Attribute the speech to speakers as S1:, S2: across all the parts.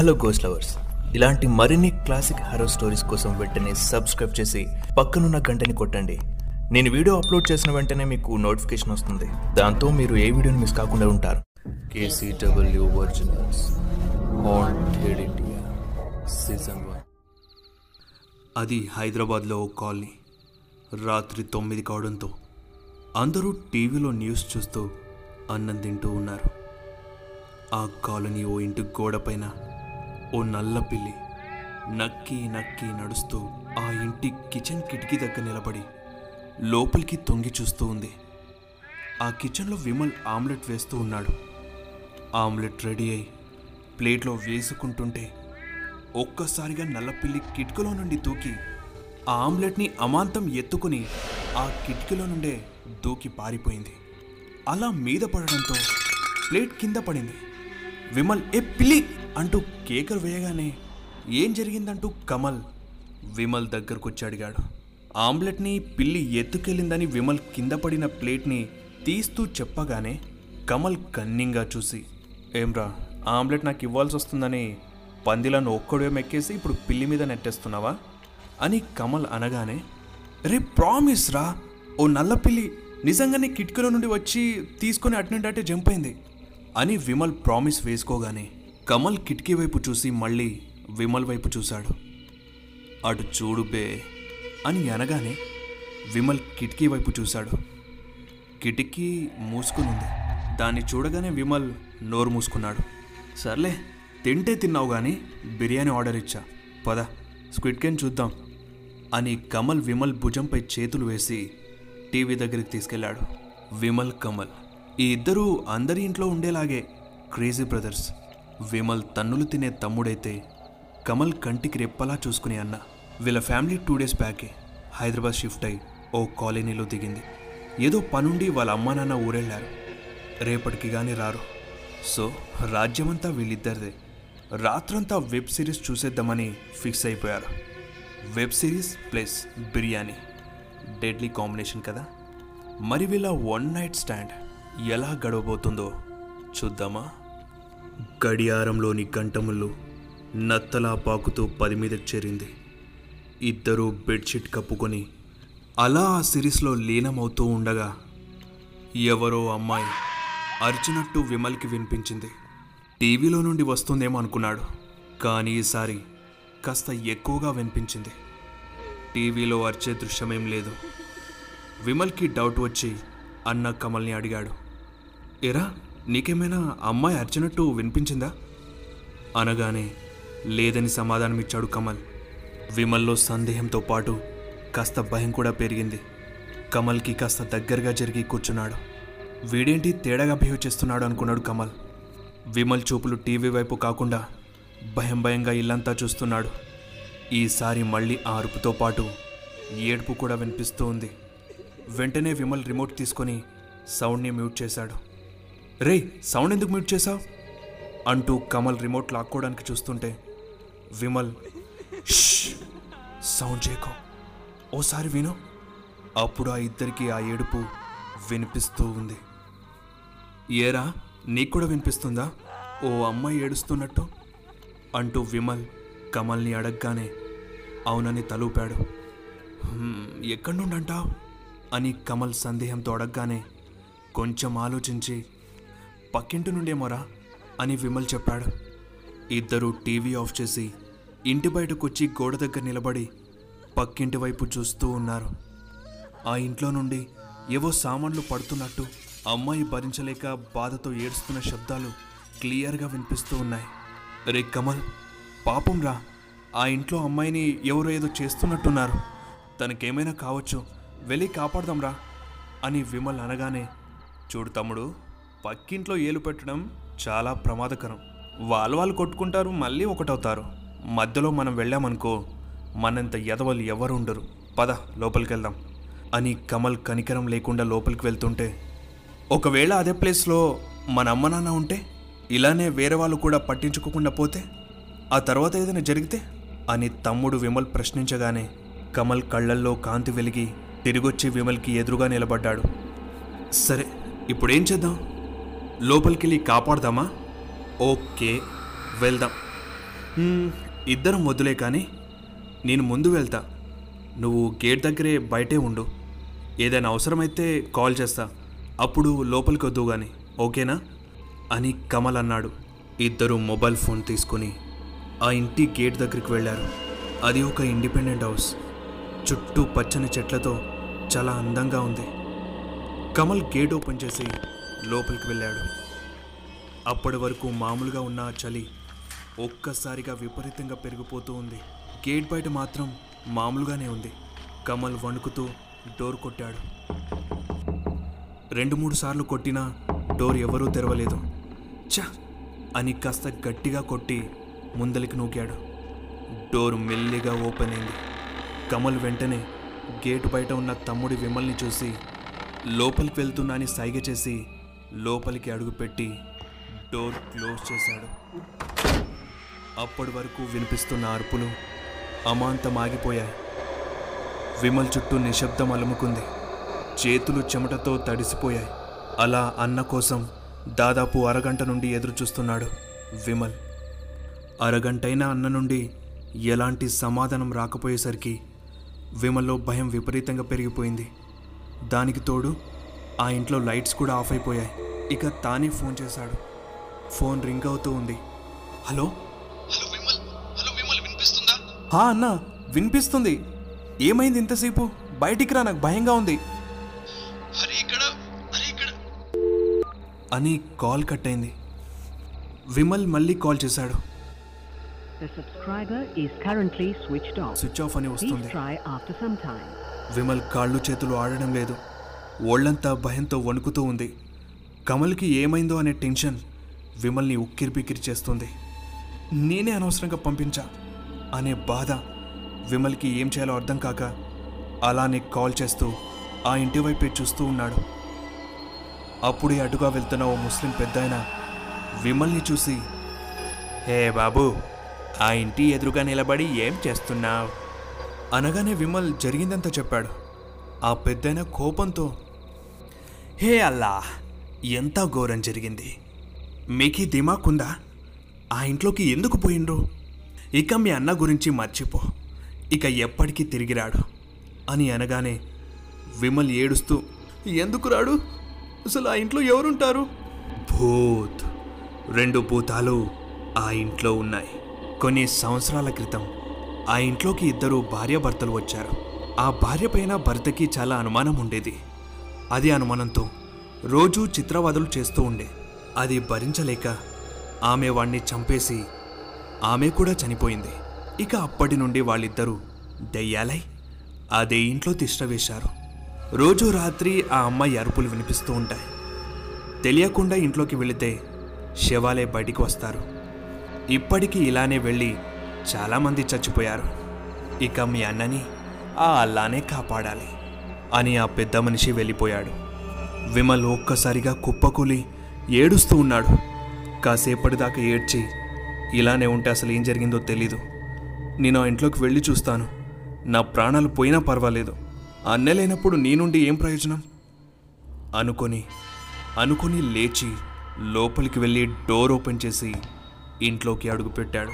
S1: Hello ghost lovers ఇలాంటి మరిన్ని classic హర్రో stories కోసం వెంటనే సబ్స్క్రైబ్ చేసి పక్కనున్న గంటని కొట్టండి. నేను వీడియో అప్లోడ్ చేసిన వెంటనే మీకు నోటిఫికేషన్ వస్తుంది. దాంతో మీరు ఏ వీడియోని మిస్ కాకుండా ఉంటారు. KCW originals haunted India season one
S2: అది హైదరాబాద్లో ఓ కాలనీ. రాత్రి తొమ్మిది కావడంతో అందరూ టీవీలో న్యూస్ చూస్తూ అన్నం తింటూ ఉన్నారు. ఆ కాలనీ ఓ ఇంటి గోడపైన ఓ నల్ల పిల్లి నక్కి నక్కి నడుస్తూ ఆ ఇంటి కిచెన్ కిటికీ దగ్గర నిలబడి లోపలికి తొంగి చూస్తూ ఉంది. ఆ కిచెన్లో విమల్ ఆమ్లెట్ వేస్తూ ఉన్నాడు. ఆమ్లెట్ రెడీ అయి ప్లేట్లో వేసుకుంటుంటే ఒక్కసారిగా నల్లపిల్లి కిటికలో నుండి దూకి ఆ ఆమ్లెట్ని అమాంతం ఎత్తుకుని ఆ కిటికీలో నుండే దూకి పారిపోయింది. అలా మీద పడడంతో ప్లేట్ కింద పడింది. విమల్ ఏ పిల్లి అంటూ కేకలు వేయగానే ఏం జరిగిందంటూ కమల్ విమల్ దగ్గరకు వచ్చి అడిగాడు. ఆమ్లెట్ని పిల్లి ఎత్తుకెళ్ళిందని విమల్ కింద పడిన ప్లేట్ని తీస్తూ చెప్పగానే కమల్ కన్నింగా చూసి ఏమ్రా ఆమ్లెట్ నాకు ఇవ్వాల్సి వస్తుందని పందిలను ఒక్కడే మెక్కేసి ఇప్పుడు పిల్లి మీద నెట్టేస్తున్నావా? అని కమల్ అనగానే రే ప్రామిస్ రా ఓ నల్ల పిల్లి నిజంగానే కిటికీలో నుండి వచ్చి తీసుకొని అటునుండి అటే జంప్ అయింది అని విమల్ ప్రామిస్ వేసుకోగానే కమల్ కిటికీ వైపు చూసి మళ్ళీ విమల్ వైపు చూశాడు. అటు చూడు బే అని అనగానే విమల్ కిటికీ వైపు చూశాడు. కిటికీ మూసుకునింది. దాన్ని చూడగానే విమల్ నోరు మూసుకున్నాడు. సర్లే తింటే తిన్నావు కానీ బిర్యానీ ఆర్డర్ ఇచ్చా. పద స్క్విడ్ కేన్ చూద్దాం అని కమల్ విమల్ భుజంపై చేతులు వేసి టీవీ దగ్గరికి తీసుకెళ్ళాడు విమల్ కమల్ ఈ ఇద్దరూ అందరి ఇంట్లో ఉండేలాగే క్రేజీ బ్రదర్స్. విమల్ తన్నులు తినే తమ్ముడైతే కమల్ కంటికి రెప్పలా చూసుకునే అన్న. వీళ్ళ ఫ్యామిలీ టూ డేస్ బ్యాకే హైదరాబాద్ షిఫ్ట్ అయి ఓ కాలనీలో దిగింది. ఏదో పనుండి వాళ్ళ అమ్మా నాన్న ఊరెళ్ళారు. రేపటికి కానీ రారు. సో రాజ్యమంతా వీళ్ళిద్దరిదే. రాత్రంతా వెబ్ సిరీస్ చూసేద్దామని ఫిక్స్ అయిపోయారు. Web series plus biryani. Deadly combination కదా? మరి వీళ్ళ వన్ నైట్ స్టాండ్ ఎలా గడవబోతుందో చూద్దామా? గడియారంలోని గంటములు నత్తలా పాకుతూ పది మీద చేరింది. ఇద్దరూ బెడ్షీట్ కప్పుకొని అలా ఆ సిరీస్లో లీనమవుతూ ఉండగా ఎవరో అమ్మాయి అరిచినట్టు విమల్కి వినిపించింది. టీవీలో నుండి వస్తుందేమో అనుకున్నాడు కానీ ఈసారి కాస్త ఎక్కువగా వినిపించింది. టీవీలో అరిచే దృశ్యమేం లేదు. విమల్కి డౌట్ వచ్చి అన్న కమల్ని అడిగాడు. ఎరా నీకేమైనా అమ్మాయి అరిచినట్టు వినిపించిందా? అనగానే లేదని సమాధానమిచ్చాడు కమల్. విమల్లో సందేహంతో పాటు కాస్త భయం కూడా పెరిగింది. కమల్కి కాస్త దగ్గరగా జరిగి కూర్చున్నాడు. వీడేంటి తేడాగా బిహేవ్ చేస్తున్నాడు అనుకున్నాడు కమల్. విమల్ చూపులు టీవీ వైపు కాకుండా భయం భయంగా ఇల్లంతా చూస్తున్నాడు. ఈసారి మళ్ళీ ఆ అరుపుతో పాటు ఏడుపు కూడా వినిపిస్తూ ఉంది. వెంటనే విమల్ రిమోట్ తీసుకొని సౌండ్ని మ్యూట్ చేశాడు. రే సౌండ్ ఎందుకు మ్యూట్ చేశావు? అంటూ కమల్ రిమోట్ లాక్కోవడానికి చూస్తుంటే విమల్ సౌండ్ చేయకో. ఓసారి విను. అప్పుడు ఆ ఇద్దరికి ఆ ఏడుపు వినిపిస్తూ ఉంది. ఏరా నీకు కూడా వినిపిస్తుందా? ఓ అమ్మాయి ఏడుస్తున్నట్టు? అంటూ విమల్ కమల్ని అడగగానే అవునని తలూపాడు. ఎక్కడి నుండి అంటావు అని కమల్ సందేహంతో అడగగానే కొంచెం ఆలోచించి పక్కింటి నుండేమోరా అని విమల్ చెప్పాడు. ఇద్దరూ టీవీ ఆఫ్ చేసి ఇంటి బయటకొచ్చి గోడ దగ్గర నిలబడి పక్కింటి వైపు చూస్తూ ఉన్నారు. ఆ ఇంట్లో నుండి ఏవో సామాన్లు పడుతున్నట్టు అమ్మాయి భరించలేక బాధతో ఏడుస్తున్న శబ్దాలు క్లియర్గా వినిపిస్తూ ఉన్నాయి. రే కమల్ పాపం రా. ఆ ఇంట్లో అమ్మాయిని ఎవరో ఏదో చేస్తున్నట్టున్నారు. తనకేమైనా కావచ్చు వెళ్ళి కాపాడదాంరా అని విమల్ అనగానే చూడు తమ్ముడు పక్కింట్లో ఏలు పెట్టడం చాలా ప్రమాదకరం. వాళ్ళు వాళ్ళు కొట్టుకుంటారు మళ్ళీ ఒకటవుతారు. మధ్యలో మనం వెళ్ళామనుకో మనంత ఎదవలు ఎవరు ఉండరు పద లోపలికి వెళ్దాం అని కమల్ కనికరం లేకుండా లోపలికి వెళ్తుంటే ఒకవేళ అదే ప్లేస్లో మన అమ్మ నాన్న ఉంటే ఇలానే వేరే వాళ్ళు కూడా పట్టించుకోకుండా పోతే ఆ తర్వాత ఏదైనా జరిగితే? అని తమ్ముడు విమల్ ప్రశ్నించగానే కమల్ కళ్ళల్లో కాంతి వెలిగి తిరిగొచ్చి విమల్కి ఎదురుగా నిలబడ్డాడు. సరే ఇప్పుడేం చేద్దాం? లోపలికి వెళ్ళి కాపాడదామా? ఓకే వెళ్దాం. ఇద్దరం వద్దులే కానీ నేను ముందు వెళ్తా. నువ్వు గేట్ దగ్గరే బయటే ఉండు. ఏదైనా అవసరమైతే కాల్ చేస్తా. అప్పుడు లోపలికి వద్దు కానీ ఓకేనా? అని కమల్ అన్నాడు. ఇద్దరు మొబైల్ ఫోన్ తీసుకుని ఆ ఇంటి గేట్ దగ్గరికి వెళ్ళారు. అది ఒక ఇండిపెండెంట్ హౌస్. చుట్టూ పచ్చని చెట్లతో చాలా అందంగా ఉంది. కమల్ గేట్ ఓపెన్ చేసి లోపలికి వెళ్ళాడు. అప్పటి వరకు మామూలుగా ఉన్న ఆ చలి ఒక్కసారిగా విపరీతంగా పెరిగిపోతూ ఉంది. గేట్ బయట మాత్రం మామూలుగానే ఉంది. కమల్ వణుకుతూ డోర్ కొట్టాడు. రెండు మూడు సార్లు కొట్టినా డోర్ ఎవరూ తెరవలేదు. చ అని కాస్త గట్టిగా కొట్టి ముందలికి నూకాడు. డోర్ మెల్లిగా ఓపెన్ అయింది. కమల్ వెంటనే గేటు బయట ఉన్న తమ్ముడి విమల్ని చూసి లోపలికి వెళ్తున్నా అని సైగ చేసి లోపలికి అడుగుపెట్టి డోర్ క్లోజ్ చేశాడు. అప్పటి వరకు వినిపిస్తున్న అరుపులు అమాంతం ఆగిపోయాయి విమల్ చుట్టూ నిశ్శబ్దం అలుముకుంది. చేతులు చెమటతో తడిసిపోయాయి. అలా అన్న కోసం దాదాపు అరగంట నుండి ఎదురు చూస్తున్నాడు విమల్. అరగంటైన అన్న నుండి ఎలాంటి సమాధానం రాకపోయేసరికి విమల్లో భయం విపరీతంగా పెరిగిపోయింది. దానికి తోడు ఆ ఇంట్లో లైట్స్ కూడా ఆఫ్ అయిపోయాయి. ఇక తానే ఫోన్ చేశాడు. ఫోన్ రింగ్ అవుతూ ఉంది. Hello?
S3: Hello Vimal hello Vimal వినిపిస్తుందా?
S2: హా అన్న వినిపిస్తుంది. ఏమైంది ఇంతసేపు? బయటికి రా నాకు భయంగా ఉంది.
S3: హరి ఇక్కడ హరి ఇక్కడ.
S2: అని కాల్ కట్ అయింది. విమల్ మళ్ళీ కాల్ చేశాడు.
S4: The subscriber is currently switched off.
S2: Switch off అని వస్తుంది. విమల్ కాళ్ళు చేతులు ఆడడం లేదు. ఒళ్ళంతా భయంతో వణుకుతూ ఉంది. కమల్కి ఏమైందో అనే టెన్షన్ విమల్ని ఉక్కిరిబిక్కిరి చేస్తుంది. నేనే అనవసరంగా పంపించా అనే బాధ విమల్కి ఏం చేయాలో అర్థం కాక అలానే కాల్ చేస్తూ ఆ ఇంటి వైపే చూస్తూ ఉన్నాడు. అప్పుడే అటుగా వెళ్తున్న ఓ ముస్లిం పెద్దాయన విమల్ని చూసి హే బాబు ఆ ఇంటి ఎదురుగా నిలబడి ఏం చేస్తున్నావు? అనగానే విమల్ జరిగిందంతా చెప్పాడు. ఆ పెద్దైన కోపంతో హే అల్లా ఎంత ఘోరం జరిగింది. మీకీ దిమాకుందా ఆ ఇంట్లోకి ఎందుకు పోయిండ్రు? ఇక మీ అన్న గురించి మర్చిపో. ఇక ఎప్పటికీ తిరిగి రాడు అని అనగానే విమల్ ఏడుస్తూ ఎందుకు రాడు? అసలు ఆ ఇంట్లో ఎవరుంటారు? భూత్. రెండు భూతాలు ఆ ఇంట్లో ఉన్నాయి. కొన్ని సంవత్సరాల క్రితం ఆ ఇంట్లోకి ఇద్దరు భార్యాభర్తలు వచ్చారు. ఆ భార్య పైన భర్తకి చాలా అనుమానం ఉండేది. అది అనుమానంతో రోజూ చిత్రవదలు చేస్తూ ఉండే. అది భరించలేక ఆమె వాణ్ణి చంపేసి ఆమె కూడా చనిపోయింది. ఇక అప్పటి నుండి వాళ్ళిద్దరూ దెయ్యాలై అదే ఇంట్లో తిష్ట వేశారు. రోజు రాత్రి ఆ అమ్మాయి అరుపులు వినిపిస్తూ ఉంటాయి. తెలియకుండా ఇంట్లోకి వెళితే శవాలే బయటికి వస్తారు. ఇప్పటికీ ఇలానే వెళ్ళి చాలామంది చచ్చిపోయారు. ఇక మీ అన్నని ఆ అల్లానే కాపాడాలి. అని ఆ పెద్ద మనిషి వెళ్ళిపోయాడు. విమల్ ఒక్కసారిగా కుప్పకూలి ఏడుస్తూ ఉన్నాడు. కాసేపటిదాకా ఏడ్చి ఇలానే ఉంటే అసలు ఏం జరిగిందో తెలీదు. నేను ఆ ఇంట్లోకి వెళ్ళి చూస్తాను. నా ప్రాణాలు పోయినా పర్వాలేదు. అన్న లేనప్పుడు నీ నుండి ఏం ప్రయోజనం? అనుకొని అనుకొని లేచి లోపలికి వెళ్ళి డోర్ ఓపెన్ చేసి ఇంట్లోకి అడుగుపెట్టాడు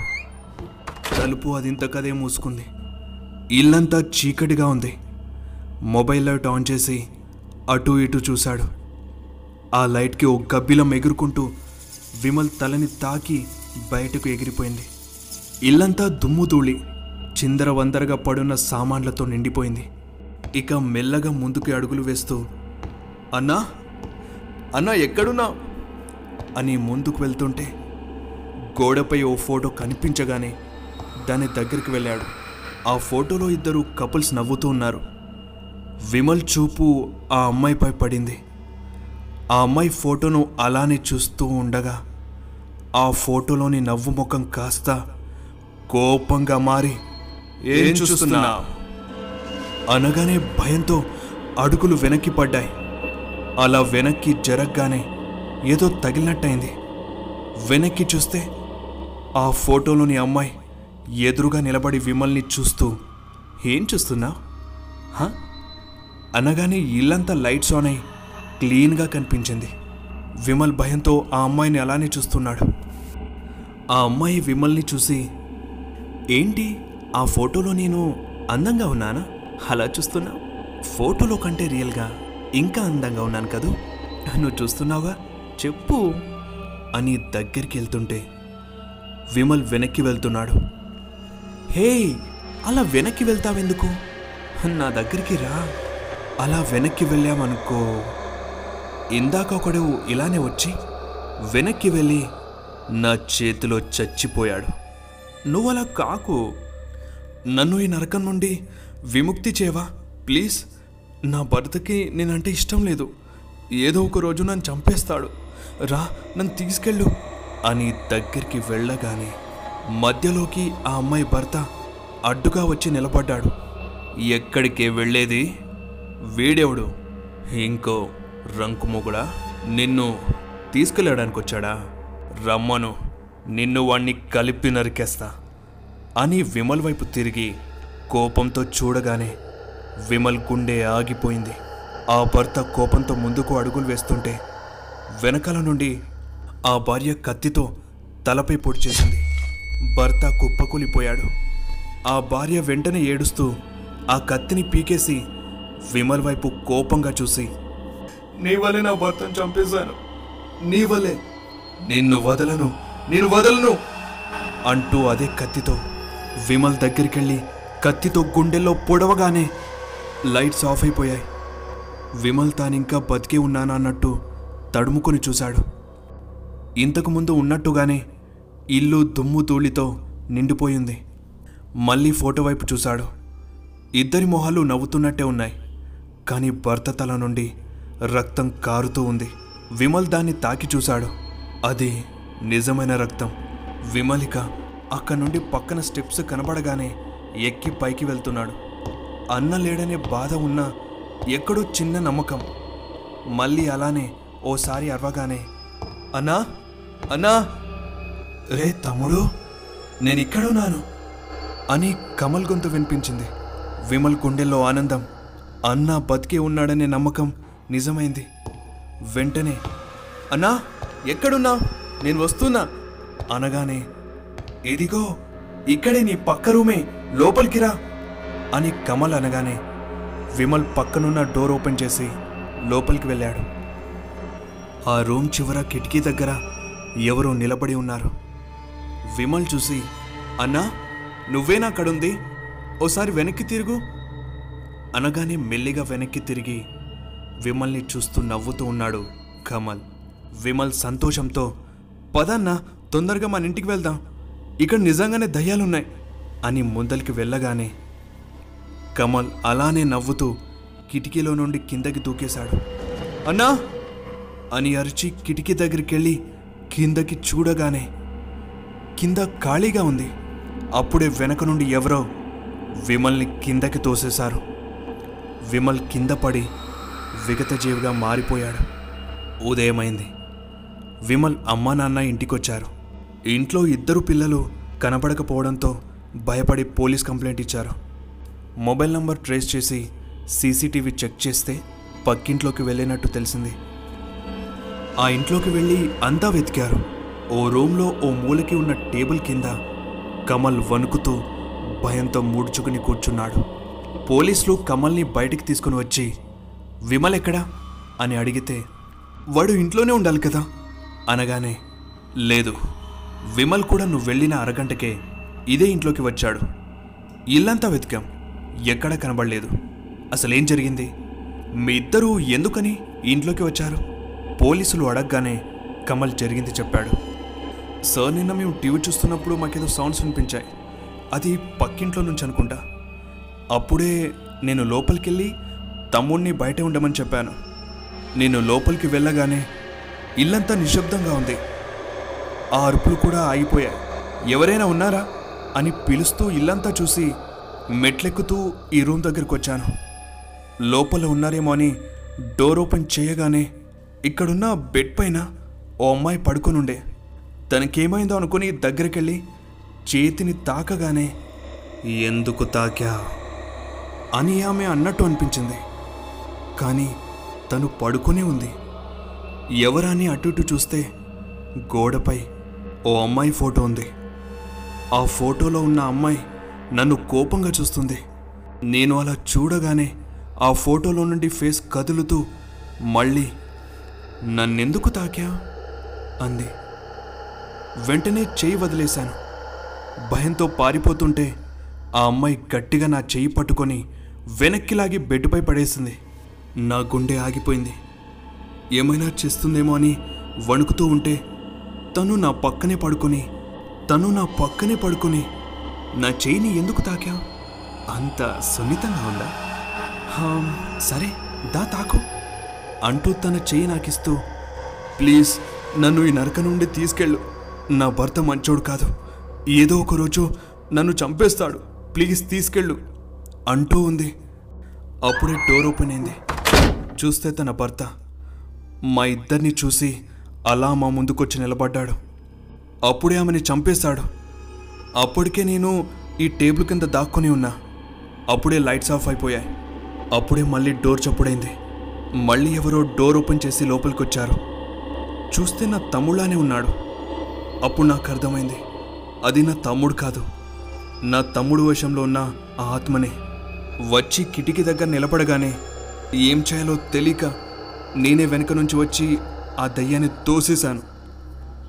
S2: తలుపు అదింతకదే మూసుకుంది. ఇల్లంతా చీకటిగా ఉంది. మొబైల్ లైట్ ఆన్ చేసి అటు ఇటు చూశాడు. ఆ లైట్కి ఓ గబ్బిలం ఎగురుకుంటూ విమల్ తలని తాకి బయటకు ఎగిరిపోయింది. ఇల్లంతా దుమ్ము ధూళి చిందర వందరగా పడున్న సామాన్లతో నిండిపోయింది. ఇక మెల్లగా ముందుకు అడుగులు వేస్తూ అన్నా అన్నా ఎక్కడున్నా అని ముందుకు వెళ్తుంటే గోడపై ఓ ఫోటో కనిపించగానే దాని దగ్గరికి వెళ్ళాడు. ఆ ఫోటోలో ఇద్దరు కపుల్స్ నవ్వుతూ ఉన్నారు. విమల్ చూపు ఆ అమ్మాయిపై పడింది. ఆ అమ్మాయి ఫోటోను అలానే చూస్తూ ఉండగా ఆ ఫోటోలోని నవ్వు ముఖం కాస్త కోపంగా మారి ఏం చూస్తున్నా? అనగానే భయంతో అడుగులు వెనక్కి పడ్డాయి. అలా వెనక్కి జరగగానే ఏదో తగిలినట్టయింది. వెనక్కి చూస్తే ఆ ఫోటోలోని అమ్మాయి ఎదురుగా నిలబడి విమల్ని చూస్తూ ఏం చూస్తున్నావు? హా? అనగానే ఇల్లంతా లైట్స్ ఆన్ అయి క్లీన్గా కనిపించింది. విమల్ భయంతో ఆ అమ్మాయిని అలానే చూస్తున్నాడు. ఆ అమ్మాయి విమల్ని చూసి ఏంటి ఆ ఫోటోలో నేను అందంగా ఉన్నానా? అలా చూస్తున్నా ఫోటోలో కంటే రియల్గా ఇంకా అందంగా ఉన్నాను కదూ? నువ్వు చూస్తున్నావుగా? చెప్పు. అని దగ్గరికి వెళ్తుంటే విమల్ వెనక్కి వెళ్తున్నాడు. హే అలా వెనక్కి వెళ్తావెందుకు? నా దగ్గరికి రా. అలా వెనక్కి వెళ్ళామనుకో. ఇందాక ఒకడు ఇలానే వచ్చి వెనక్కి వెళ్ళి నా చేతిలో చచ్చిపోయాడు. నువ్వు అలా కాకు. నన్ను ఈ నరకం నుండి విముక్తి చేయవా? ప్లీజ్. నా భర్తకి నేనంటే ఇష్టం లేదు. ఏదో ఒక రోజు నన్ను చంపేస్తాడు. రా నన్ను తీసుకెళ్ళు అని దగ్గరికి వెళ్ళగానే మధ్యలోకి ఆ అమ్మాయి భర్త అడ్డుగా వచ్చి నిలబడ్డాడు. ఎక్కడికే వెళ్ళేది? వీడెవడు? ఇంకో రంకుమొగుడా నిన్ను తీసుకెళ్ళడానికి వచ్చాడా రమ్మను నిన్ను వాణ్ణి కలిపి నరికేస్తా. అని విమల్ వైపు తిరిగి కోపంతో చూడగానే విమల్ గుండె ఆగిపోయింది. ఆ భర్త కోపంతో ముందుకు అడుగులు వేస్తుంటే వెనకాల నుండి ఆ భార్య కత్తితో తలపై పొడి చేసింది. భర్త కుప్పకూలిపోయాడు. ఆ భార్య వెంటనే ఏడుస్తూ ఆ కత్తిని పీకేసి విమల్ వైపు కోపంగా చూసి నీ వల్లే నా భర్తను చంపేశాను. నీ వల్లే నిన్ను వదలను. నేను వదలను. అంటూ అదే కత్తితో విమల్ దగ్గరికెళ్ళి కత్తితో గుండెల్లో పొడవగానే లైట్స్ ఆఫ్ అయిపోయాయి. విమల్ తానింకా బతికే ఉన్నానా అన్నట్టు తడుముకొని చూశాడు. ఇంతకుముందు ఉన్నట్టుగానే ఇల్లు దుమ్ము ధూళితో నిండిపోయింది. మళ్ళీ ఫోటో వైపు చూశాడు. ఇద్దరి మొహాలు నవ్వుతున్నట్టే ఉన్నాయి. కానీ భర్త తల నుండి రక్తం కారుతూ ఉంది. విమల్ దాన్ని తాకి చూశాడు. అది నిజమైన రక్తం. విమలిక అక్కడి నుండి పక్కన స్టెప్స్ కనబడగానే ఎక్కి పైకి వెళ్తున్నాడు. అన్న లేడనే బాధ ఉన్నా ఎక్కడో చిన్న నమ్మకం. మళ్ళీ అలానే ఓసారి అరవగానే అన్నా అన్నా రే తమ్ముడు నేను ఇక్కడున్నాను అని కమల్ గొంతు వినిపించింది. విమల్ గుండెల్లో ఆనందం అన్న బతికే ఉన్నాడనే నమ్మకం నిజమైంది. వెంటనే అన్నా ఎక్కడున్నా? నేను వస్తున్నా. అనగానే ఇదిగో ఇక్కడే నీ పక్క రూమే లోపలికి రా. అని కమల్ అనగానే విమల్ పక్కనున్న డోర్ ఓపెన్ చేసి లోపలికి వెళ్ళాడు. ఆ రూమ్ చివర కిటికీ దగ్గర ఎవరో నిలబడి ఉన్నారు. విమల్ చూసి అన్నా నువ్వేనా అక్కడుంది? ఓసారి వెనక్కి తిరుగు. అనగానే మెల్లిగా వెనక్కి తిరిగి విమల్ని చూస్తూ నవ్వుతూ ఉన్నాడు కమల్. విమల్ సంతోషంతో పదన్న తొందరగా మన ఇంటికి వెళ్దాం. ఇక్కడ నిజంగానే దయ్యాలున్నాయి అని ముందలికి వెళ్ళగానే కమల్ అలానే నవ్వుతూ కిటికీలో నుండి కిందకి దూకేశాడు. అన్నా! అని అరిచి కిటికీ దగ్గరికి వెళ్ళి కిందకి చూడగానే కింద ఖాళీగా ఉంది. అప్పుడే వెనక నుండి ఎవరో విమల్ని కిందకి తోసేశారు. విమల్ కింద పడి విగతజీవిగా మారిపోయాడు. ఉదయమైంది. విమల్ అమ్మా నాన్న ఇంటికొచ్చారు. ఇంట్లో ఇద్దరు పిల్లలు కనపడకపోవడంతో భయపడి పోలీస్ కంప్లైంట్ ఇచ్చారు. మొబైల్ నంబర్ ట్రేస్ చేసి సీసీటీవీ చెక్ చేస్తే పక్కింట్లోకి వెళ్ళినట్టు తెలిసింది. ఆ ఇంట్లోకి వెళ్ళి అంతా వెతికారు. ఓ రూమ్లో ఓ మూలకి ఉన్న టేబుల్ కింద కమల్ వణుకుతూ భయంతో ముడుచుకుని కూర్చున్నాడు. పోలీసులు కమల్ని బయటికి తీసుకుని వచ్చి విమల్ ఎక్కడా? అని అడిగితే వాడు ఇంట్లోనే ఉండాలి కదా? అనగానే లేదు విమల్ కూడా నువ్వు వెళ్ళిన అరగంటకే ఇదే ఇంట్లోకి వచ్చాడు. ఇల్లంతా వెతికాం ఎక్కడా కనబడలేదు. అసలేం జరిగింది? మీ ఇద్దరూ ఎందుకని ఇంట్లోకి వచ్చారు? పోలీసులు అడగగానే కమల్ జరిగింది చెప్పాడు. సార్ నిన్న మేము టీవీ చూస్తున్నప్పుడు మాకేదో సౌండ్స్ వినిపించాయి. అది పక్కింట్లో నుంచి అనుకుంటా. అప్పుడే నేను లోపలికెళ్ళి తమ్ముణ్ణి బయట ఉండమని చెప్పాను. నేను లోపలికి వెళ్ళగానే ఇల్లంతా నిశ్శబ్దంగా ఉంది. ఆ అరుపులు కూడా ఆగిపోయాయి. ఎవరైనా ఉన్నారా? అని పిలుస్తూ ఇల్లంతా చూసి మెట్లెక్కుతూ ఈ రూమ్ దగ్గరికి వచ్చాను లోపల ఉన్నారేమో అని డోర్ ఓపెన్ చేయగానే ఇక్కడున్న బెడ్ పైన ఓ అమ్మాయి పడుకొనుండే. తనకేమైందో అనుకుని దగ్గరికెళ్ళి చేతిని తాకగానే ఎందుకు తాకా? అని ఆమె అన్నట్టు అనిపించింది. కానీ తను పడుకునే ఉంది. ఎవరాని అటు ఇటు చూస్తే గోడపై ఓ అమ్మాయి ఫోటో ఉంది. ఆ ఫోటోలో ఉన్న అమ్మాయి నన్ను కోపంగా చూస్తుంది. నేను అలా చూడగానే ఆ ఫోటోలో నుండి ఫేస్ కదులుతూ మళ్ళీ నన్నెందుకు తాకా? అంది. వెంటనే చేయి వదిలేశాను. భయంతో పారిపోతుంటే ఆ అమ్మాయి గట్టిగా నా చెయ్యి పట్టుకొని వెనక్కి లాగి బెడ్పై పడేసింది. నా గుండె ఆగిపోయింది. ఏమైనా చేస్తుందేమో అని వణుకుతూ ఉంటే తను నా పక్కనే పడుకొని తను నా పక్కనే పడుకొని నా చెయ్యిని ఎందుకు తాకావు అంత సున్నితంగా ఉందా? సరే దా తాకు అంటూ తన చెయ్యి నాకిస్తూ ప్లీజ్ నన్ను ఈ నరక నుండి తీసుకెళ్ళు. నా భర్త మంచోడు కాదు. ఏదో ఒకరోజు నన్ను చంపేస్తాడు. ప్లీజ్ తీసుకెళ్ళు అంటూ ఉంది. అప్పుడే డోర్ ఓపెన్ అయింది. చూస్తే తన భర్త మా ఇద్దరిని చూసి అలా మా ముందుకొచ్చి నిలబడ్డాడు. అప్పుడే ఆమెని చంపేశాడు. అప్పటికే నేను ఈ టేబుల్ కింద దాక్కుని ఉన్నా. అప్పుడే లైట్స్ ఆఫ్ అయిపోయాయి. అప్పుడే మళ్ళీ డోర్ చప్పుడైంది. మళ్ళీ ఎవరో డోర్ ఓపెన్ చేసి లోపలికి వచ్చారు చూస్తే నా తమ్ముళ్ళనే ఉన్నాడు. అప్పుడు నాకు అర్థమైంది. అది నా తమ్ముడు కాదు. నా తమ్ముడు వశంలో ఉన్న ఆ ఆత్మనే వచ్చి కిటికీ దగ్గర నిలబడగానే ఏం చేయాలో తెలియక నేనే వెనక నుంచి వచ్చి ఆ దయ్యాన్ని తోసేశాను.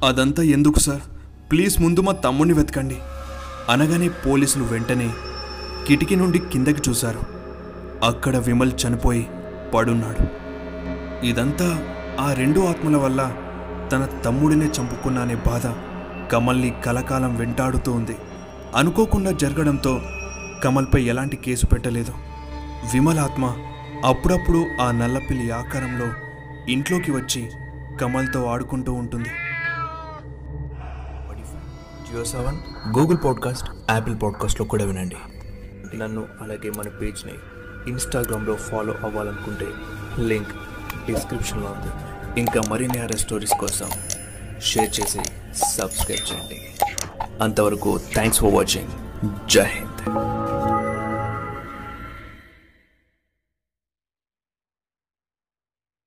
S2: అదంతా ఎందుకు సార్? ప్లీజ్ ముందు మా తమ్ముడిని వెతకండి. అనగానే పోలీసులు వెంటనే కిటికీ నుండి కిందకి చూశారు. అక్కడ విమల్ చనిపోయి పడున్నాడు. ఇదంతా ఆ రెండు ఆత్మల వల్ల తన తమ్ముడినే చంపుకున్నానే బాధ కమల్ని కలకాలం వెంటాడుతూ ఉంది. అనుకోకుండా జరగడంతో కమల్పై ఎలాంటి కేసు పెట్టలేదు. విమలాత్మ అప్పుడప్పుడు ఆ నల్లపిల్లి ఆకారంలో ఇంట్లోకి వచ్చి కమల్తో ఆడుకుంటూ ఉంటుంది.
S1: Jio Saavn Google podcast Apple పాడ్కాస్ట్లో కూడా వినండి. నన్ను అలాగే మన పేజ్ని ఇన్స్టాగ్రామ్లో ఫాలో అవ్వాలనుకుంటే లింక్ డిస్క్రిప్షన్లో ఉంది. ఇంకా మరిన్ని హర స్టోరీస్ కోసం షేర్ చేసి సబ్స్క్రైబ్ చేయండి. అంతవరకు థ్యాంక్స్ ఫర్ వాచింగ్ జై హింద్